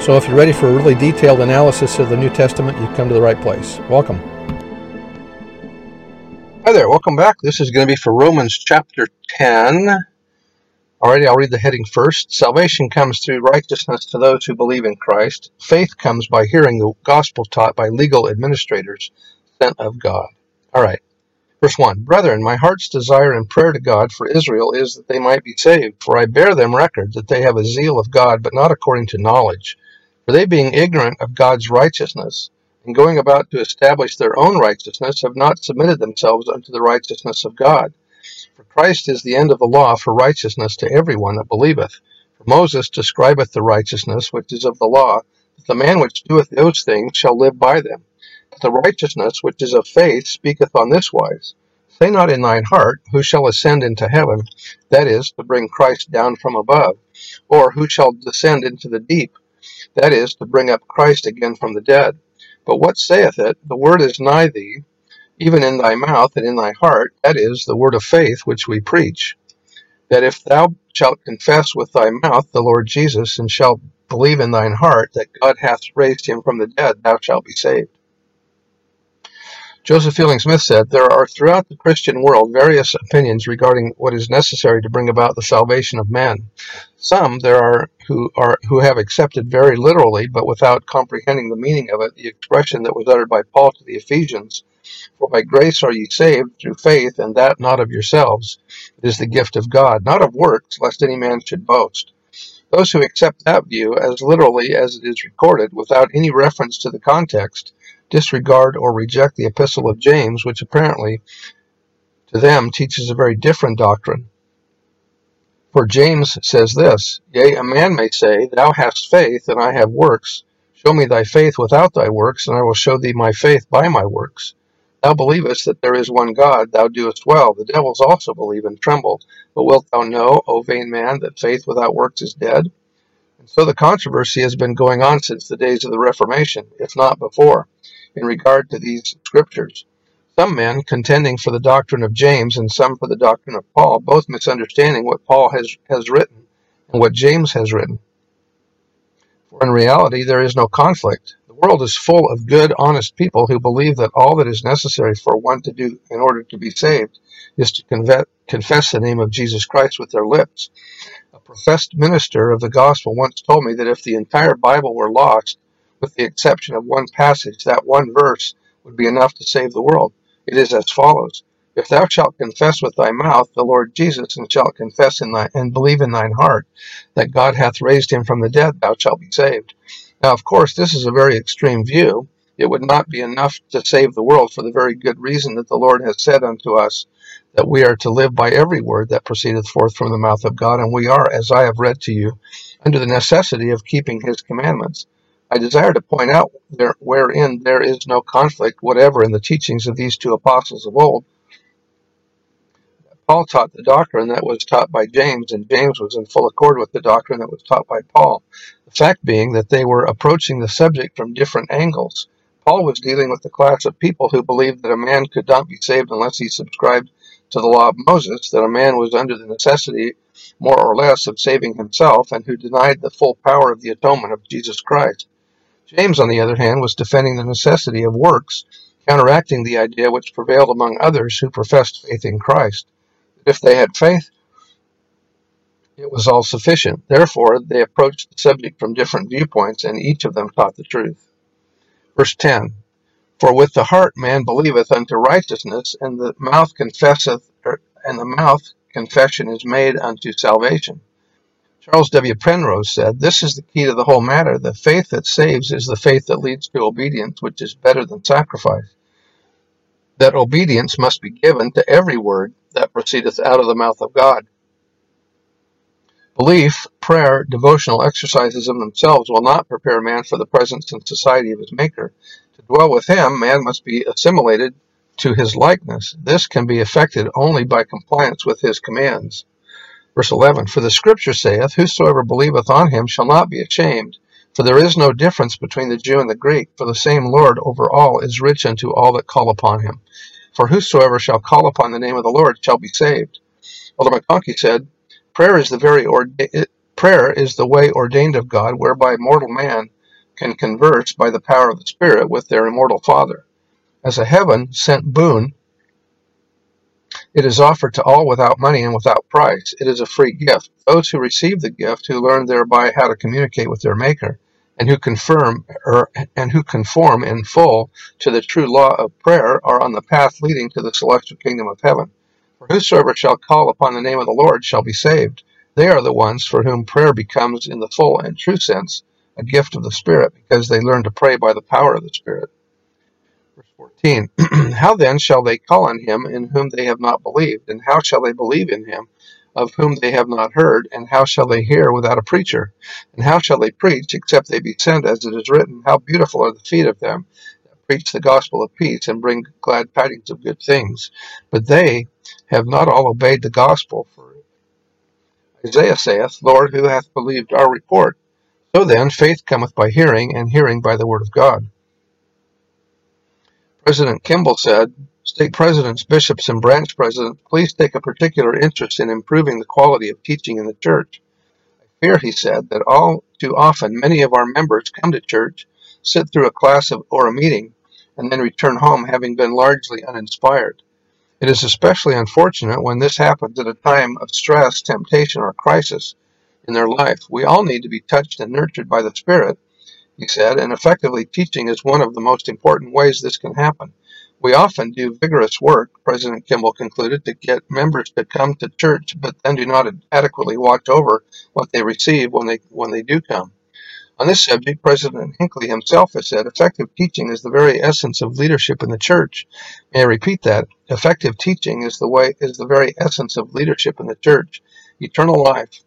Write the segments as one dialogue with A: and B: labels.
A: So if you're ready for a really detailed analysis of the New Testament, you've come to the right place. Welcome. Hi there, welcome back. This is going to be for Romans chapter 10. Alrighty, I'll read the heading first. Salvation comes through righteousness to those who believe in Christ. Faith comes by hearing the gospel taught by legal administrators sent of God. Alright. Verse 1 Brethren, my heart's desire and prayer to God for Israel is that they might be saved, for I bear them record that they have a zeal of God, but not according to knowledge. For they, being ignorant of God's righteousness, and going about to establish their own righteousness, have not submitted themselves unto the righteousness of God. For Christ is the end of the law for righteousness to every one that believeth. For Moses describeth the righteousness which is of the law, that the man which doeth those things shall live by them. But the righteousness which is of faith speaketh on this wise Say not in thine heart, Who shall ascend into heaven, that is, to bring Christ down from above, or who shall descend into the deep that is, to bring up Christ again from the dead. But what saith it? The word is nigh thee, even in thy mouth and in thy heart, that is, the word of faith which we preach. That if thou shalt confess with thy mouth the Lord Jesus, and shalt believe in thine heart that God hath raised him from the dead, thou shalt be saved. Joseph Fielding Smith said, There are throughout the Christian world various opinions regarding what is necessary to bring about the salvation of men. Some there are who are who have accepted very literally, but without comprehending the meaning of it, the expression that was uttered by Paul to the Ephesians, For by grace are ye saved through faith, and that not of yourselves. It is the gift of God, not of works, lest any man should boast. Those who accept that view as literally as it is recorded, without any reference to the context, disregard or reject the Epistle of James, which apparently to them teaches a very different doctrine. For James says this Yea, a man may say, Thou hast faith, and I have works. Show me thy faith without thy works, and I will show thee my faith by my works. Thou believest that there is one God, thou doest well. The devils also believe and tremble. But wilt thou know, O vain man, that faith without works is dead? So the controversy has been going on since the days of the Reformation, if not before in regard to these scriptures. Some men contending for the doctrine of James and some for the doctrine of Paul, both misunderstanding what Paul has, has written and what James has written. For in reality, there is no conflict. The world is full of good, honest people who believe that all that is necessary for one to do in order to be saved is to confess the name of Jesus Christ with their lips. Professed minister of the gospel once told me that if the entire Bible were lost, with the exception of one passage, that one verse would be enough to save the world. It is as follows If thou shalt confess with thy mouth the Lord Jesus, and shalt confess in thy, and believe in thine heart that God hath raised him from the dead, thou shalt be saved. Now, of course, this is a very extreme view. It would not be enough to save the world for the very good reason that the Lord has said unto us that we are to live by every word that proceedeth forth from the mouth of God, and we are, as I have read to you, under the necessity of keeping his commandments. I desire to point out there, wherein there is no conflict whatever in the teachings of these two apostles of old. Paul taught the doctrine that was taught by James, and James was in full accord with the doctrine that was taught by Paul. The fact being that they were approaching the subject from different angles. Paul was dealing with the class of people who believed that a man could not be saved unless he subscribed to the law of Moses, that a man was under the necessity, more or less, of saving himself, and who denied the full power of the atonement of Jesus Christ. James, on the other hand, was defending the necessity of works, counteracting the idea which prevailed among others who professed faith in Christ. That if they had faith, it was all sufficient. Therefore, they approached the subject from different viewpoints, and each of them taught the truth. Verse 10 For with the heart man believeth unto righteousness, and the mouth confesseth, er, and the mouth confession is made unto salvation. Charles W. Penrose said, This is the key to the whole matter. The faith that saves is the faith that leads to obedience, which is better than sacrifice. That obedience must be given to every word that proceedeth out of the mouth of God. Belief, prayer, devotional exercises of themselves will not prepare man for the presence and society of his Maker. To dwell with him, man must be assimilated to his likeness. This can be effected only by compliance with his commands. Verse 11 For the scripture saith, Whosoever believeth on him shall not be ashamed. For there is no difference between the Jew and the Greek, for the same Lord over all is rich unto all that call upon him. For whosoever shall call upon the name of the Lord shall be saved. Elder McConkie said, Prayer is the very orda- eh, eh, prayer is the way ordained of God, whereby mortal man can converse by the power of the Spirit with their immortal Father. As a heaven sent boon, it is offered to all without money and without price. It is a free gift. Those who receive the gift, who learn thereby how to communicate with their Maker, and who confirm or, and who conform in full to the true law of prayer, are on the path leading to the celestial kingdom of heaven. For whosoever shall call upon the name of the Lord shall be saved. They are the ones for whom prayer becomes, in the full and true sense, a gift of the Spirit, because they learn to pray by the power of the Spirit. Verse 14 How then shall they call on him in whom they have not believed? And how shall they believe in him of whom they have not heard? And how shall they hear without a preacher? And how shall they preach except they be sent, as it is written, How beautiful are the feet of them preach the gospel of peace and bring glad tidings of good things. But they have not all obeyed the gospel. For Isaiah saith, Lord, who hath believed our report? So then, faith cometh by hearing, and hearing by the word of God. President Kimball said, Stake presidents, bishops, and branch presidents, please take a particular interest in improving the quality of teaching in the church. I fear, he said, that all too often many of our members come to church, sit through a class of, or a meeting, and then return home having been largely uninspired. It is especially unfortunate when this happens at a time of stress, temptation, or crisis in their life. We all need to be touched and nurtured by the Spirit he said, and effectively teaching is one of the most important ways this can happen. We often do vigorous work, President Kimball concluded, to get members to come to church, but then do not adequately watch over what they receive when they when they do come. On this subject, President Hinckley himself has said, effective teaching is the very essence of leadership in the church. May I repeat that? Effective teaching is the way is the very essence of leadership in the church. Eternal life,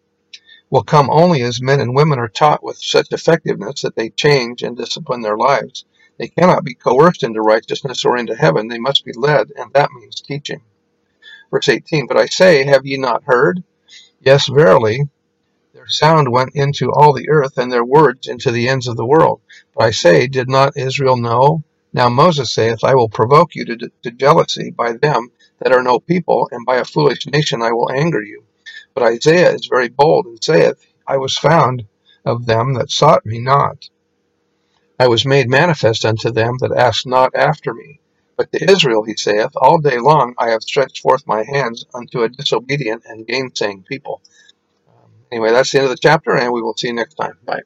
A: will come only as men and women are taught with such effectiveness that they change and discipline their lives. They cannot be coerced into righteousness or into heaven. They must be led, and that means teaching. Verse 18 But I say, have ye not heard? Yes, verily, their sound went into all the earth, and their words into the ends of the world. But I say, did not Israel know? Now Moses saith, I will provoke you to, to jealousy by them that are no people, and by a foolish nation I will anger you. But Isaiah is very bold and saith, I was found of them that sought me not. I was made manifest unto them that asked not after me. But to Israel he saith, All day long I have stretched forth my hands unto a disobedient and gainsaying people. Anyway, that's the end of the chapter, and we will see you next time. Bye.